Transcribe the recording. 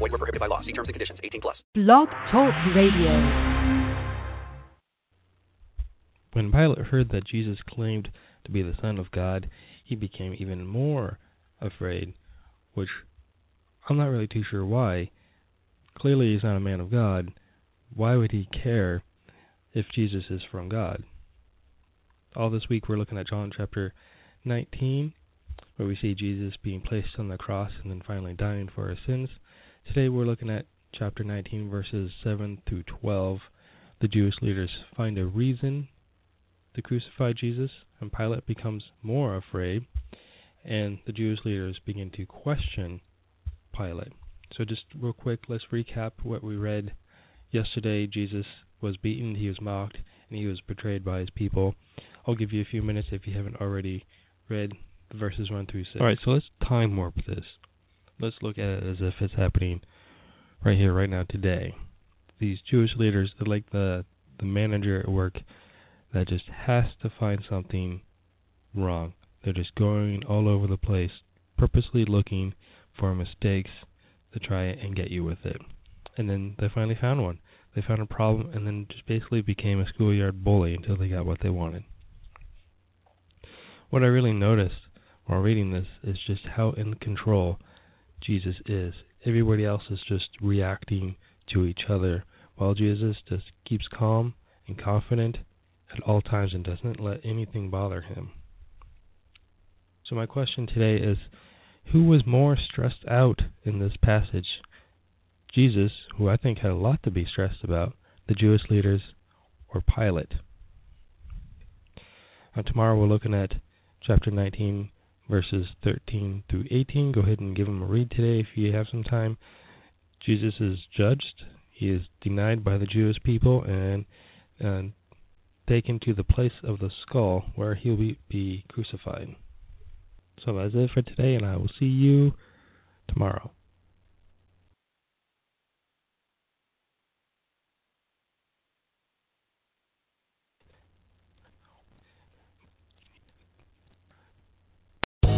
Void were prohibited by law. See terms and conditions. 18 plus. Blog Talk Radio. When Pilate heard that Jesus claimed to be the Son of God, he became even more afraid, which I'm not really too sure why. Clearly, he's not a man of God. Why would he care if Jesus is from God? All this week, we're looking at John chapter 19, where we see Jesus being placed on the cross and then finally dying for our sins. Today, we're looking at chapter 19, verses 7 through 12. The Jewish leaders find a reason to crucify Jesus, and Pilate becomes more afraid, and the Jewish leaders begin to question Pilate. So, just real quick, let's recap what we read yesterday. Jesus was beaten, he was mocked, and he was betrayed by his people. I'll give you a few minutes if you haven't already read verses 1 through 6. Alright, so let's time warp this. Let's look at it as if it's happening right here, right now, today. These Jewish leaders, they're like the, the manager at work that just has to find something wrong. They're just going all over the place, purposely looking for mistakes to try and get you with it. And then they finally found one. They found a problem and then just basically became a schoolyard bully until they got what they wanted. What I really noticed while reading this is just how in control Jesus is. Everybody else is just reacting to each other, while Jesus just keeps calm and confident at all times and doesn't let anything bother him. So, my question today is who was more stressed out in this passage? Jesus, who I think had a lot to be stressed about, the Jewish leaders, or Pilate? Now, tomorrow we're looking at chapter 19, verses 13 through 18. Go ahead and give them a read today if you have some time. Jesus is judged, he is denied by the Jewish people, and, and taken to the place of the skull where he'll be, be crucified. So that's it for today, and I will see you tomorrow.